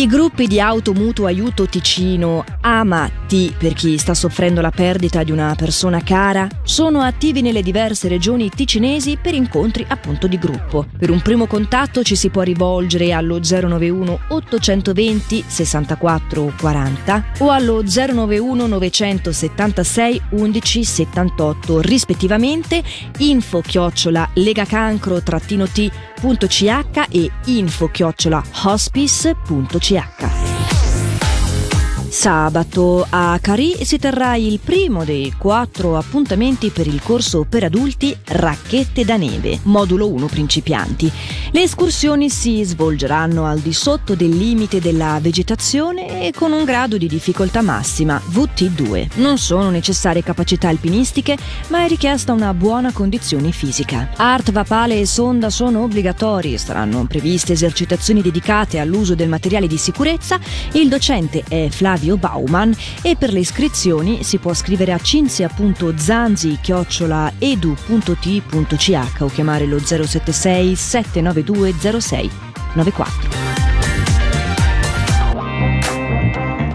I gruppi di auto mutuo aiuto Ticino, AMA-T per chi sta soffrendo la perdita di una persona cara, sono attivi nelle diverse regioni ticinesi per incontri appunto di gruppo. Per un primo contatto ci si può rivolgere allo 091 820 64 40 o allo 091 976 11 78 rispettivamente info chiocciola legacancro-t.ch e info chiocciola hospice.ch Tiaca. Sabato a Cari si terrà il primo dei quattro appuntamenti per il corso per adulti Racchette da neve, modulo 1 principianti. Le escursioni si svolgeranno al di sotto del limite della vegetazione e con un grado di difficoltà massima VT2. Non sono necessarie capacità alpinistiche, ma è richiesta una buona condizione fisica. Art, vapale e sonda sono obbligatori, saranno previste esercitazioni dedicate all'uso del materiale di sicurezza. Il docente è Flavio Flavio Bauman e per le iscrizioni si può scrivere a cinzia.zanzi-edu.t.ch o chiamare lo 076 792 06 94.